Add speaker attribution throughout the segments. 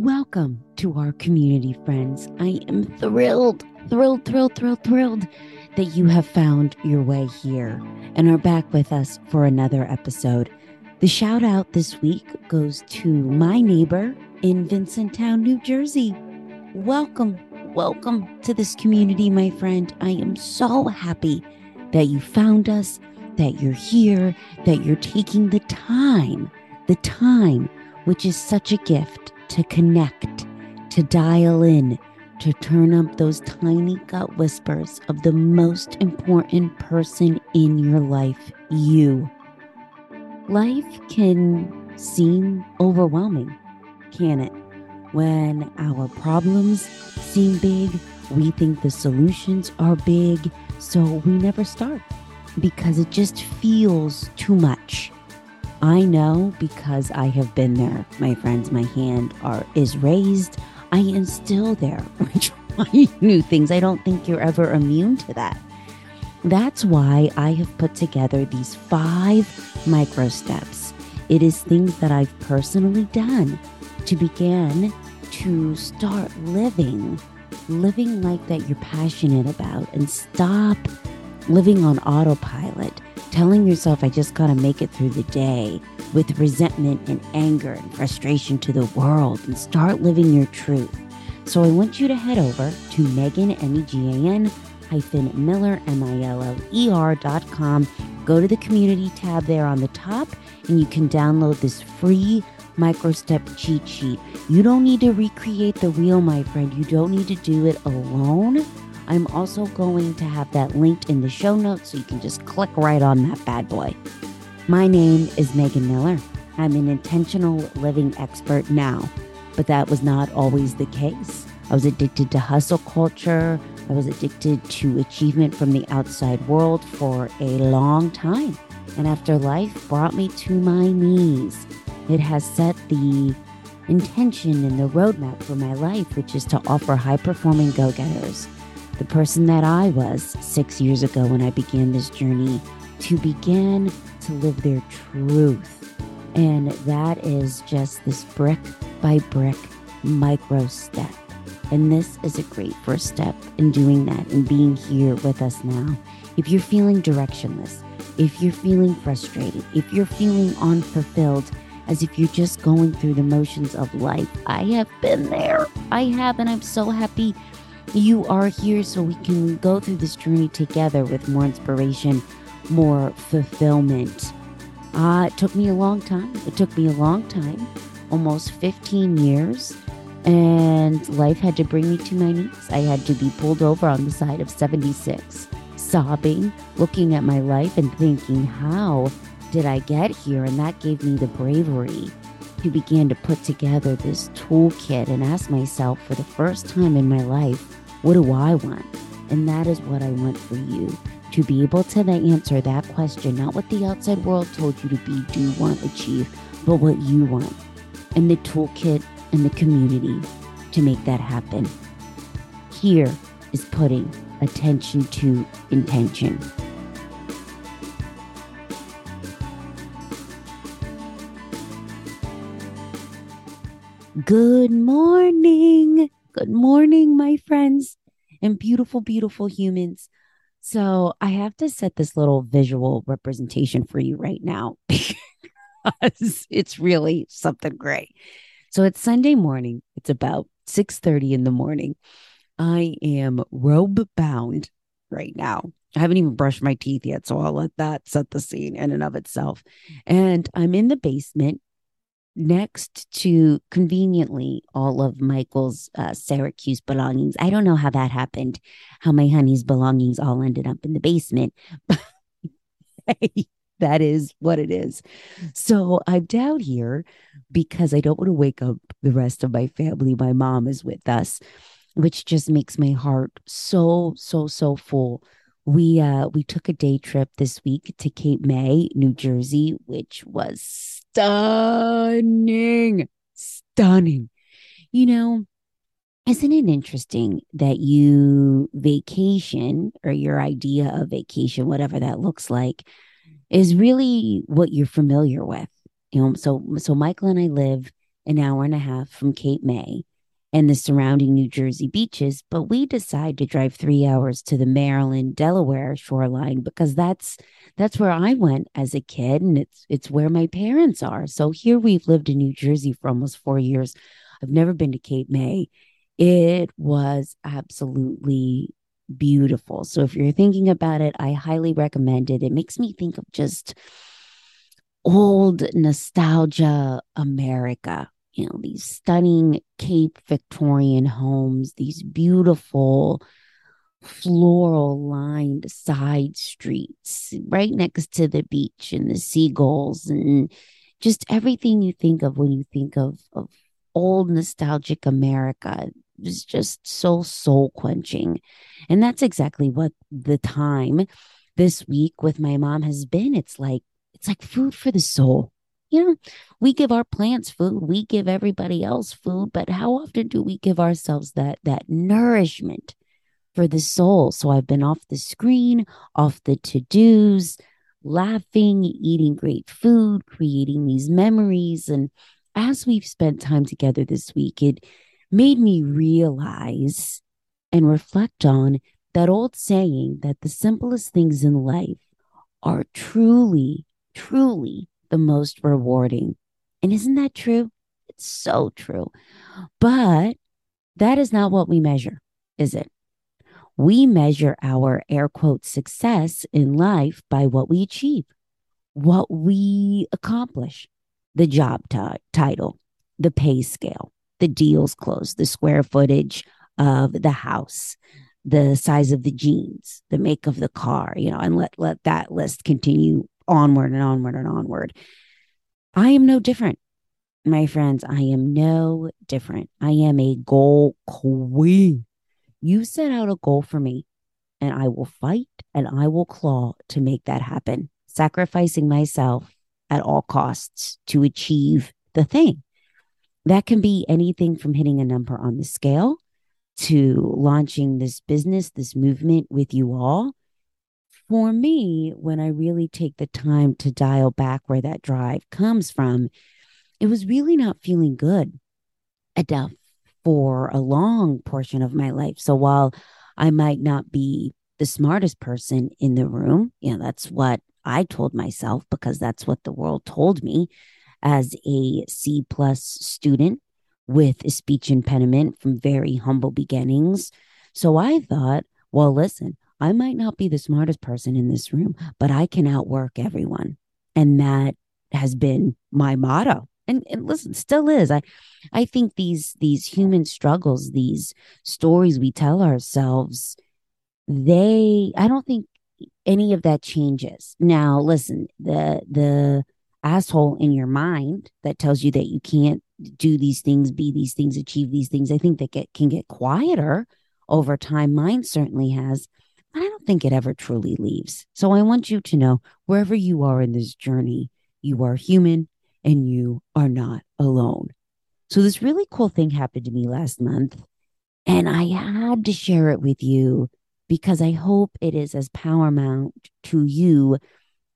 Speaker 1: Welcome to our community, friends. I am thrilled, thrilled, thrilled, thrilled, thrilled that you have found your way here and are back with us for another episode. The shout out this week goes to my neighbor in Vincentown, New Jersey. Welcome, welcome to this community, my friend. I am so happy that you found us, that you're here, that you're taking the time, the time, which is such a gift to connect, to dial in, to turn up those tiny gut whispers of the most important person in your life, you. Life can seem overwhelming, can it? When our problems seem big, we think the solutions are big, so we never start because it just feels too much. I know because I have been there, my friends. My hand are is raised. I am still there, trying new things. I don't think you're ever immune to that. That's why I have put together these five micro steps. It is things that I've personally done to begin to start living, living like that you're passionate about and stop living on autopilot telling yourself, I just got to make it through the day with resentment and anger and frustration to the world and start living your truth. So I want you to head over to Megan, M-E-G-A-N, hyphen Miller, M-I-L-L-E-R dot com. Go to the community tab there on the top and you can download this free micro-step cheat sheet. You don't need to recreate the wheel, my friend. You don't need to do it alone. I'm also going to have that linked in the show notes so you can just click right on that bad boy. My name is Megan Miller. I'm an intentional living expert now, but that was not always the case. I was addicted to hustle culture. I was addicted to achievement from the outside world for a long time. And after life brought me to my knees, it has set the intention and the roadmap for my life, which is to offer high performing go getters the person that I was six years ago when I began this journey to begin to live their truth. And that is just this brick by brick micro step. And this is a great first step in doing that and being here with us now. If you're feeling directionless, if you're feeling frustrated, if you're feeling unfulfilled, as if you're just going through the motions of life, I have been there. I have, and I'm so happy you are here so we can go through this journey together with more inspiration, more fulfillment. Uh, it took me a long time. It took me a long time, almost 15 years. And life had to bring me to my knees. I had to be pulled over on the side of 76, sobbing, looking at my life and thinking, how did I get here? And that gave me the bravery to begin to put together this toolkit and ask myself for the first time in my life, what do I want? And that is what I want for you to be able to answer that question, not what the outside world told you to be, do, want, achieve, but what you want, and the toolkit and the community to make that happen. Here is putting attention to intention. Good morning. Good morning, my friends and beautiful, beautiful humans. So I have to set this little visual representation for you right now because it's really something great. So it's Sunday morning. It's about 6:30 in the morning. I am robe bound right now. I haven't even brushed my teeth yet, so I'll let that set the scene in and of itself. And I'm in the basement next to conveniently all of Michael's uh, Syracuse belongings. I don't know how that happened, how my honey's belongings all ended up in the basement. that is what it is. So I'm down here because I don't want to wake up the rest of my family. My mom is with us, which just makes my heart so, so, so full we uh we took a day trip this week to Cape May, New Jersey, which was stunning. Stunning. You know, isn't it interesting that you vacation or your idea of vacation, whatever that looks like, is really what you're familiar with? You know, so so Michael and I live an hour and a half from Cape May and the surrounding New Jersey beaches, but we decide to drive three hours to the Maryland, Delaware shoreline because that's that's where I went as a kid and it's it's where my parents are. So here we've lived in New Jersey for almost four years. I've never been to Cape May. It was absolutely beautiful. So if you're thinking about it, I highly recommend it. It makes me think of just old nostalgia America you know, these stunning Cape Victorian homes, these beautiful floral lined side streets right next to the beach and the seagulls and just everything you think of when you think of, of old nostalgic America is just so soul quenching. And that's exactly what the time this week with my mom has been. It's like, it's like food for the soul you know, we give our plants food, we give everybody else food, but how often do we give ourselves that that nourishment for the soul? So I've been off the screen, off the to-dos, laughing, eating great food, creating these memories and as we've spent time together this week, it made me realize and reflect on that old saying that the simplest things in life are truly, truly the most rewarding. And isn't that true? It's so true. But that is not what we measure, is it? We measure our air quote success in life by what we achieve, what we accomplish, the job t- title, the pay scale, the deals closed, the square footage of the house, the size of the jeans, the make of the car, you know, and let let that list continue onward and onward and onward. I am no different, my friends. I am no different. I am a goal queen. You set out a goal for me, and I will fight and I will claw to make that happen, sacrificing myself at all costs to achieve the thing. That can be anything from hitting a number on the scale to launching this business, this movement with you all, for me, when I really take the time to dial back where that drive comes from, it was really not feeling good enough for a long portion of my life. So while I might not be the smartest person in the room, you know, that's what I told myself because that's what the world told me as a C plus student with a speech impediment from very humble beginnings. So I thought, well, listen, I might not be the smartest person in this room, but I can outwork everyone. And that has been my motto. And, and listen, still is. I I think these these human struggles, these stories we tell ourselves, they I don't think any of that changes. Now, listen, the the asshole in your mind that tells you that you can't do these things, be these things, achieve these things, I think that get can get quieter over time. Mine certainly has. I don't think it ever truly leaves. So I want you to know wherever you are in this journey, you are human and you are not alone. So this really cool thing happened to me last month, and I had to share it with you because I hope it is as paramount to you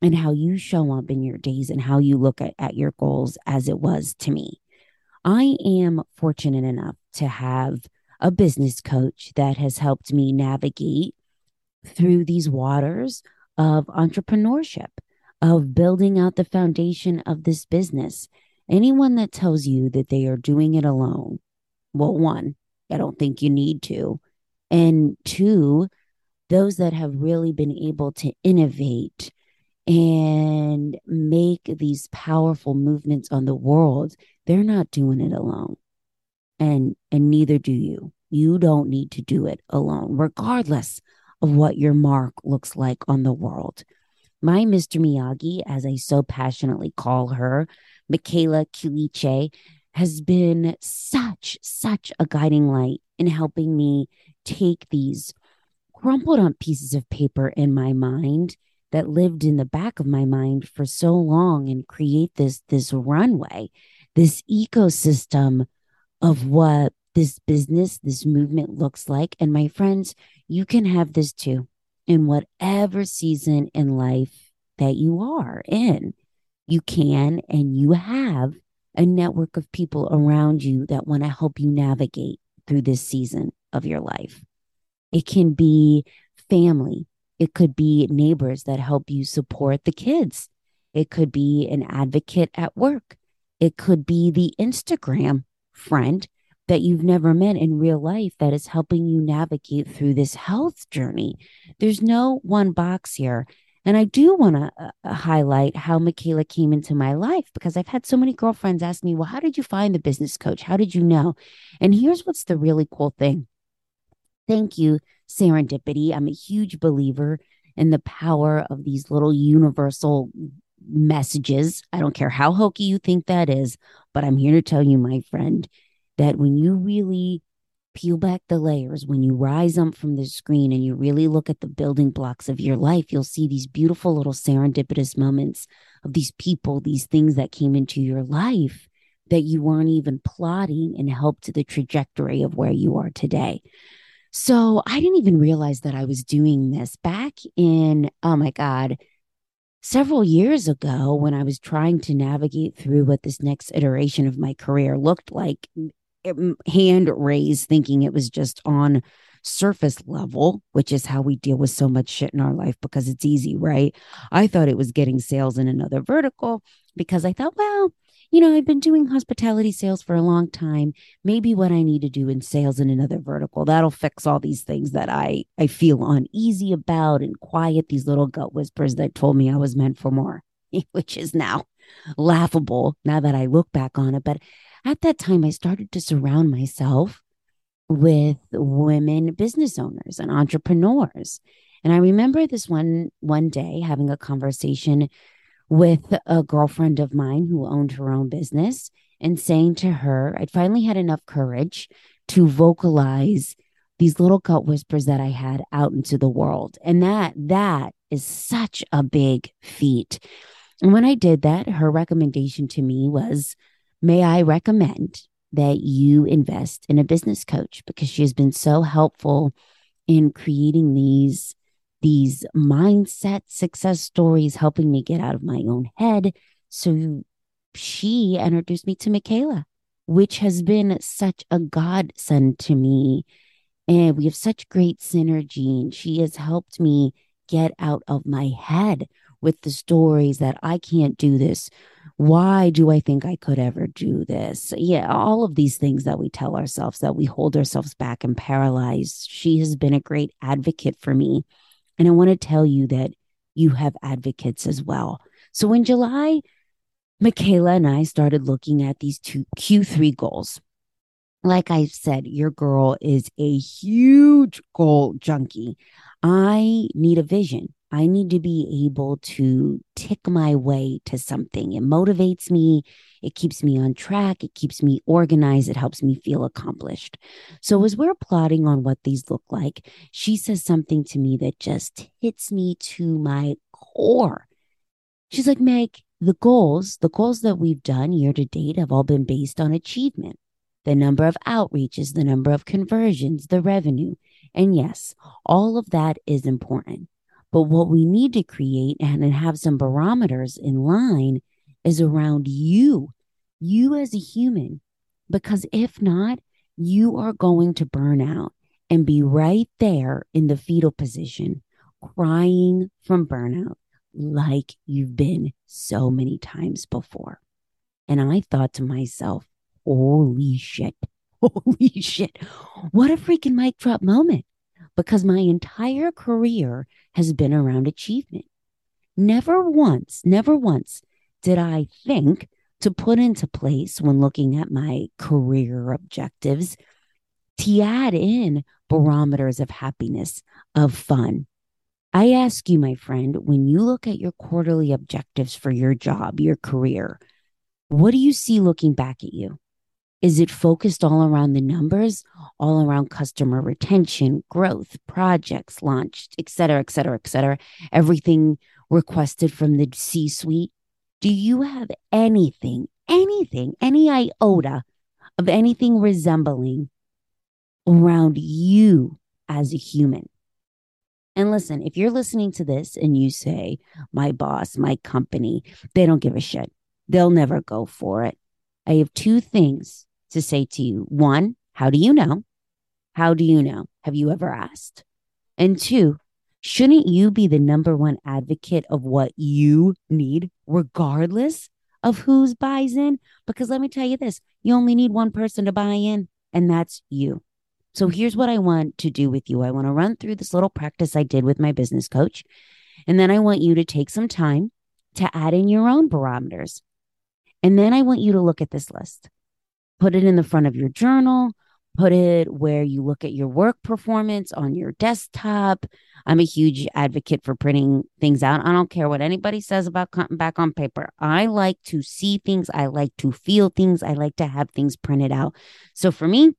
Speaker 1: and how you show up in your days and how you look at, at your goals as it was to me. I am fortunate enough to have a business coach that has helped me navigate through these waters of entrepreneurship, of building out the foundation of this business. Anyone that tells you that they are doing it alone, well, one, I don't think you need to. And two, those that have really been able to innovate and make these powerful movements on the world, they're not doing it alone. And and neither do you. You don't need to do it alone, regardless of what your mark looks like on the world. My Mr. Miyagi, as I so passionately call her, Michaela Culiche, has been such, such a guiding light in helping me take these crumpled up pieces of paper in my mind that lived in the back of my mind for so long and create this this runway this ecosystem of what this business, this movement looks like. And my friends, you can have this too in whatever season in life that you are in. You can and you have a network of people around you that want to help you navigate through this season of your life. It can be family, it could be neighbors that help you support the kids, it could be an advocate at work, it could be the Instagram friend that you've never met in real life that is helping you navigate through this health journey. There's no one box here. And I do want to uh, uh, highlight how Michaela came into my life because I've had so many girlfriends ask me, Well, how did you find the business coach? How did you know? And here's what's the really cool thing. Thank you, serendipity. I'm a huge believer in the power of these little universal messages. I don't care how hokey you think that is, but I'm here to tell you, my friend, that when you really peel back the layers, when you rise up from the screen and you really look at the building blocks of your life, you'll see these beautiful little serendipitous moments of these people, these things that came into your life that you weren't even plotting and helped to the trajectory of where you are today. So I didn't even realize that I was doing this back in, oh my God, several years ago when I was trying to navigate through what this next iteration of my career looked like Mm, hand raised thinking it was just on surface level, which is how we deal with so much shit in our life because it's easy, right? I thought it was getting sales in another vertical because I thought, well, you know, I've been doing hospitality sales for a long time. Maybe what I need to do in sales in another vertical, that'll fix all these things that I I feel uneasy about and quiet these little gut whispers that told me I was meant for more, which is now laughable now that I look back on it. But at that time, I started to surround myself with women business owners and entrepreneurs. And I remember this one one day having a conversation with a girlfriend of mine who owned her own business and saying to her, I'd finally had enough courage to vocalize these little gut whispers that I had out into the world. And that that is such a big feat. And when I did that, her recommendation to me was may I recommend that you invest in a business coach? Because she has been so helpful in creating these these mindset success stories helping me get out of my own head. So she introduced me to Michaela which has been such a godsend to me. And we have such great synergy and she has helped me get out of my head with the stories that I can't do this why do I think I could ever do this? Yeah, all of these things that we tell ourselves that we hold ourselves back and paralyzed. She has been a great advocate for me. And I want to tell you that you have advocates as well. So in July, Michaela and I started looking at these two Q3 goals. Like I said, your girl is a huge goal junkie. I need a vision. I need to be able to tick my way to something. It motivates me. It keeps me on track. It keeps me organized. It helps me feel accomplished. So, as mm-hmm. we're plotting on what these look like, she says something to me that just hits me to my core. She's like, Meg, the goals, the goals that we've done year to date have all been based on achievement the number of outreaches, the number of conversions, the revenue. And yes, all of that is important. But what we need to create and have some barometers in line is around you, you as a human. Because if not, you are going to burn out and be right there in the fetal position, crying from burnout like you've been so many times before. And I thought to myself, holy shit, holy shit, what a freaking mic drop moment because my entire career has been around achievement. Never once, never once did I think to put into place when looking at my career objectives to add in barometers of happiness, of fun. I ask you, my friend, when you look at your quarterly objectives for your job, your career, what do you see looking back at you? Is it focused all around the numbers, all around customer retention, growth, projects launched, et cetera, et cetera, et cetera? Everything requested from the C suite? Do you have anything, anything, any iota of anything resembling around you as a human? And listen, if you're listening to this and you say, my boss, my company, they don't give a shit, they'll never go for it I have two things to say to you. One, how do you know? How do you know? Have you ever asked? And two, shouldn't you be the number one advocate of what you need, regardless of who's buys in? Because let me tell you this you only need one person to buy in, and that's you. So here's what I want to do with you I want to run through this little practice I did with my business coach. And then I want you to take some time to add in your own barometers. And then I want you to look at this list, put it in the front of your journal, put it where you look at your work performance on your desktop. I'm a huge advocate for printing things out. I don't care what anybody says about cutting back on paper. I like to see things, I like to feel things, I like to have things printed out. So for me,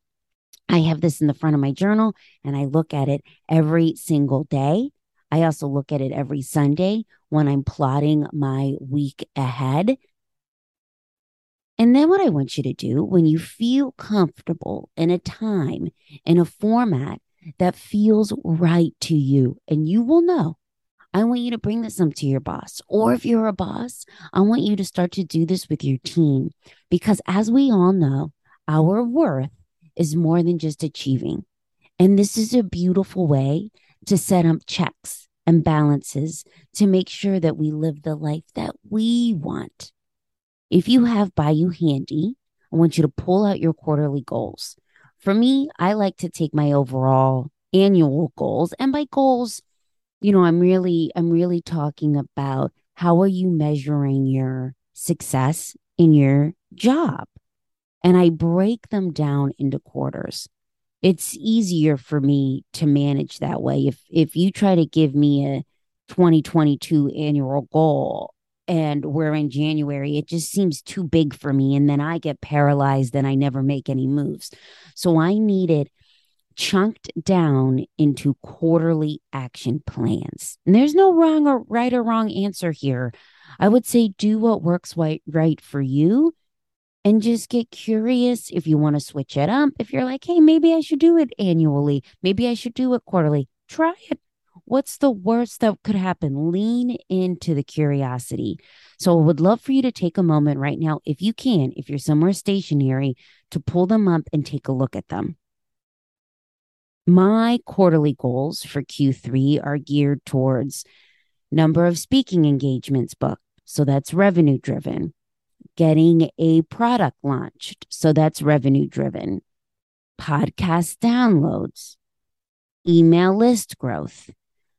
Speaker 1: I have this in the front of my journal and I look at it every single day. I also look at it every Sunday when I'm plotting my week ahead. And then what I want you to do when you feel comfortable in a time, in a format that feels right to you, and you will know. I want you to bring this up to your boss. Or if you're a boss, I want you to start to do this with your team. Because as we all know, our worth is more than just achieving. And this is a beautiful way to set up checks and balances to make sure that we live the life that we want. If you have by you handy, I want you to pull out your quarterly goals. For me, I like to take my overall annual goals and by goals, you know, I'm really I'm really talking about how are you measuring your success in your job? and I break them down into quarters. It's easier for me to manage that way. If if you try to give me a 2022 annual goal and we're in January, it just seems too big for me and then I get paralyzed and I never make any moves. So I need it chunked down into quarterly action plans. And there's no wrong or right or wrong answer here. I would say do what works right for you and just get curious if you want to switch it up. If you're like, hey, maybe I should do it annually, maybe I should do it quarterly, try it. What's the worst that could happen? Lean into the curiosity. So, I would love for you to take a moment right now, if you can, if you're somewhere stationary, to pull them up and take a look at them. My quarterly goals for Q3 are geared towards number of speaking engagements booked. So that's revenue driven getting a product launched. So that's revenue driven. Podcast downloads, email list growth.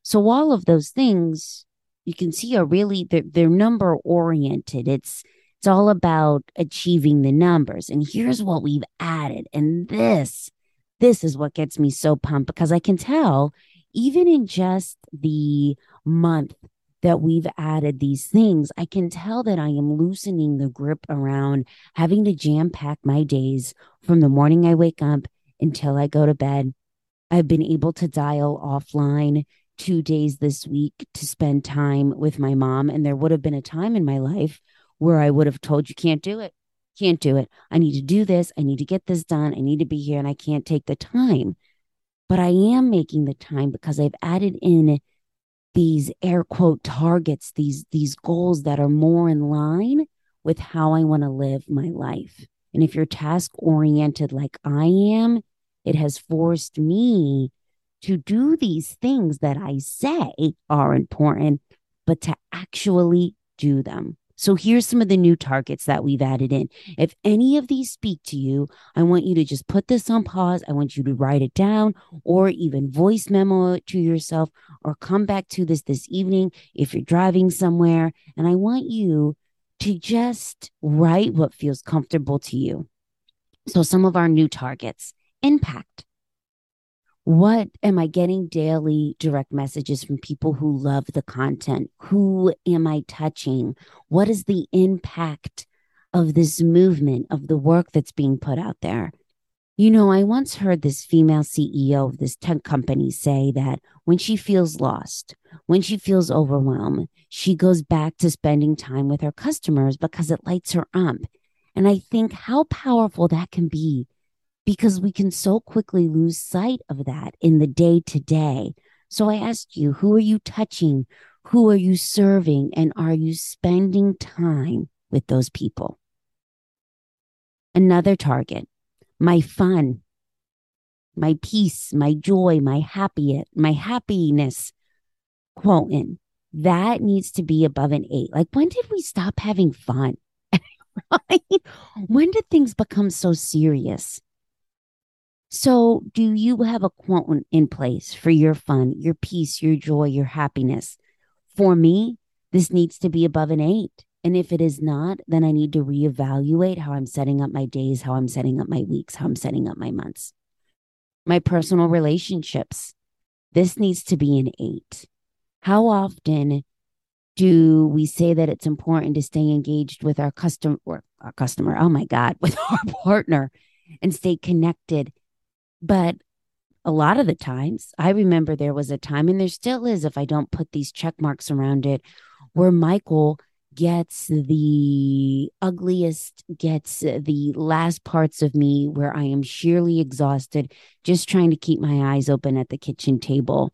Speaker 1: So all of those things you can see are really they're, they're number oriented. It's it's all about achieving the numbers. And here's what we've added. And this this is what gets me so pumped because I can tell even in just the month that we've added these things, I can tell that I am loosening the grip around having to jam pack my days from the morning I wake up until I go to bed. I've been able to dial offline two days this week to spend time with my mom. And there would have been a time in my life where I would have told you can't do it. Can't do it. I need to do this. I need to get this done. I need to be here and I can't take the time. But I am making the time because I've added in these air quote targets, these these goals that are more in line with how I want to live my life. And if you're task oriented like I am, it has forced me to do these things that I say are important, but to actually do them. So here's some of the new targets that we've added in. If any of these speak to you, I want you to just put this on pause. I want you to write it down or even voice memo it to yourself or come back to this this evening if you're driving somewhere. And I want you to just write what feels comfortable to you. So some of our new targets impact. What am I getting daily direct messages from people who love the content? Who am I touching? What is the impact of this movement, of the work that's being put out there? You know, I once heard this female CEO of this tech company say that when she feels lost, when she feels overwhelmed, she goes back to spending time with her customers because it lights her up. And I think how powerful that can be because we can so quickly lose sight of that in the day to day. So I asked you, who are you touching? Who are you serving? And are you spending time with those people? Another target, my fun, my peace, my joy, my happy, my happiness quotient. That needs to be above an eight. Like when did we stop having fun? right? Mm-hmm. When did things become so serious? So, do you have a quotient in place for your fun, your peace, your joy, your happiness? For me, this needs to be above an eight. And if it is not, then I need to reevaluate how I'm setting up my days, how I'm setting up my weeks, how I'm setting up my months. My personal relationships, this needs to be an eight. How often do we say that it's important to stay engaged with our customer or our customer? Oh my God, with our partner and stay connected but a lot of the times, I remember there was a time, and there still is, if I don't put these check marks around it, where Michael gets the ugliest, gets the last parts of me where I am sheerly exhausted, just trying to keep my eyes open at the kitchen table.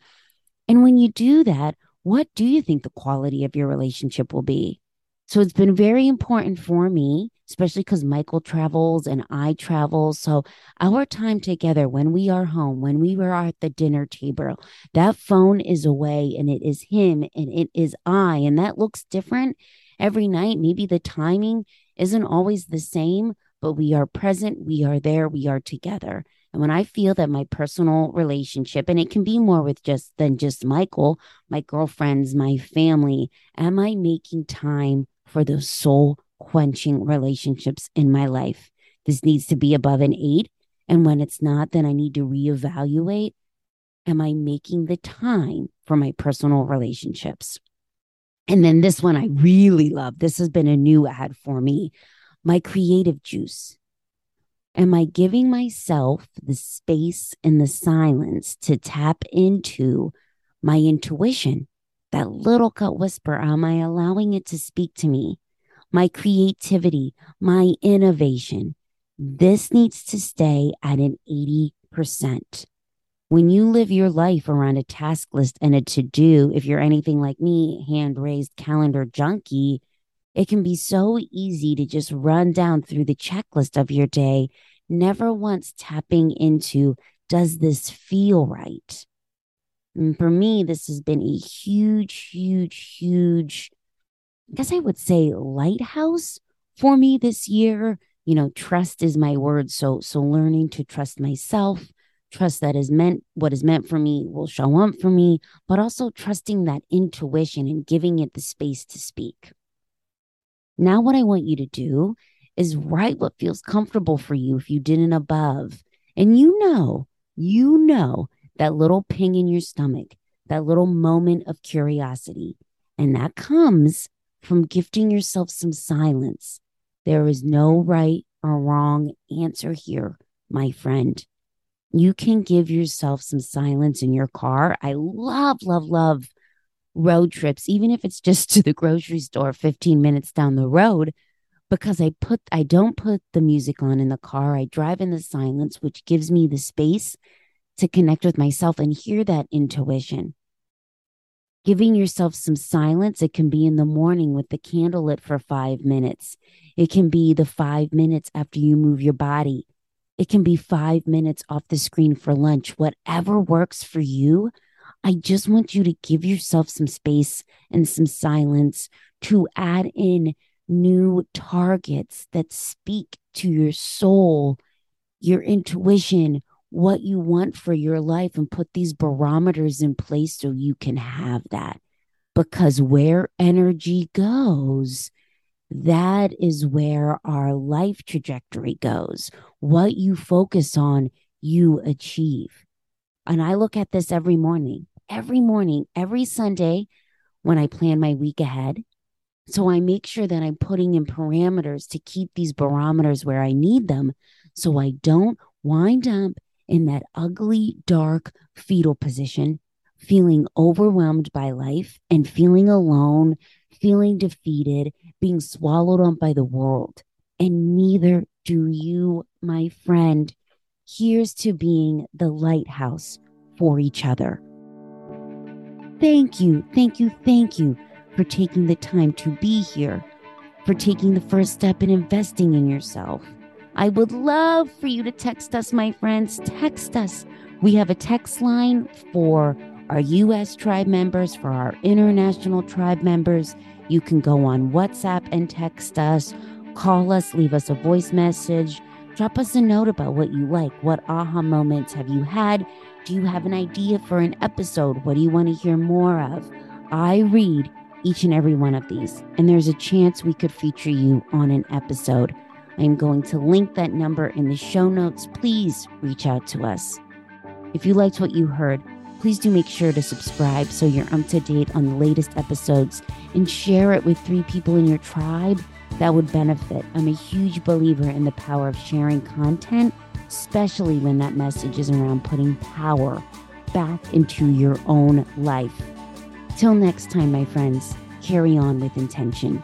Speaker 1: And when you do that, what do you think the quality of your relationship will be? So it's been very important for me especially because Michael travels and I travel. So our time together when we are home, when we were at the dinner table, that phone is away and it is him and it is I. And that looks different every night. Maybe the timing isn't always the same, but we are present, we are there, we are together. And when I feel that my personal relationship, and it can be more with just than just Michael, my girlfriends, my family, am I making time for those soul quenching relationships in my life. This needs to be above an eight. And when it's not, then I need to reevaluate. Am I making the time for my personal relationships? And then this one I really love. This has been a new ad for me my creative juice. Am I giving myself the space and the silence to tap into my intuition? That little gut whisper, am I allowing it to speak to me? my creativity, my innovation. This needs to stay at an 80%. When you live your life around a task list and a to do, if you're anything like me, hand raised calendar junkie, it can be so easy to just run down through the checklist of your day, never once tapping into, does this feel right? And for me, this has been a huge, huge, huge I guess I would say lighthouse for me this year. You know, trust is my word. So, so learning to trust myself, trust that is meant, what is meant for me will show up for me, but also trusting that intuition and giving it the space to speak. Now, what I want you to do is write what feels comfortable for you if you didn't above. And you know, you know that little ping in your stomach, that little moment of curiosity. And that comes from gifting yourself some silence. There is no right or wrong answer here, my friend. You can give yourself some silence in your car. I love, love, love road trips, even if it's just to the grocery store 15 minutes down the road, because I put I don't put the music on in the car. I drive in the silence, which gives me the space to connect with myself and hear that intuition giving yourself some silence. It can be in the morning with the candle lit for five minutes. It can be the five minutes after you move your body. It can be five minutes off the screen for lunch, whatever works for you. I just want you to give yourself some space and some silence to add in new targets that speak to your soul, your intuition, what you want for your life and put these barometers in place so you can have that. Because where energy goes, that is where our life trajectory goes. What you focus on, you achieve. And I look at this every morning, every morning, every Sunday when I plan my week ahead. So I make sure that I'm putting in parameters to keep these barometers where I need them so I don't wind up in that ugly, dark fetal position, feeling overwhelmed by life and feeling alone, feeling defeated, being swallowed up by the world. And neither do you, my friend. Here's to being the lighthouse for each other. Thank you, thank you, thank you for taking the time to be here, for taking the first step in investing in yourself I would love for you to text us, my friends. Text us. We have a text line for our U.S. tribe members, for our international tribe members. You can go on WhatsApp and text us, call us, leave us a voice message, drop us a note about what you like. What aha moments have you had? Do you have an idea for an episode? What do you want to hear more of? I read each and every one of these, and there's a chance we could feature you on an episode. I'm going to link that number in the show notes. Please reach out to us. If you liked what you heard, please do make sure to subscribe so you're up to date on the latest episodes and share it with three people in your tribe that would benefit. I'm a huge believer in the power of sharing content, especially when that message is around putting power back into your own life. Till next time, my friends, carry on with intention.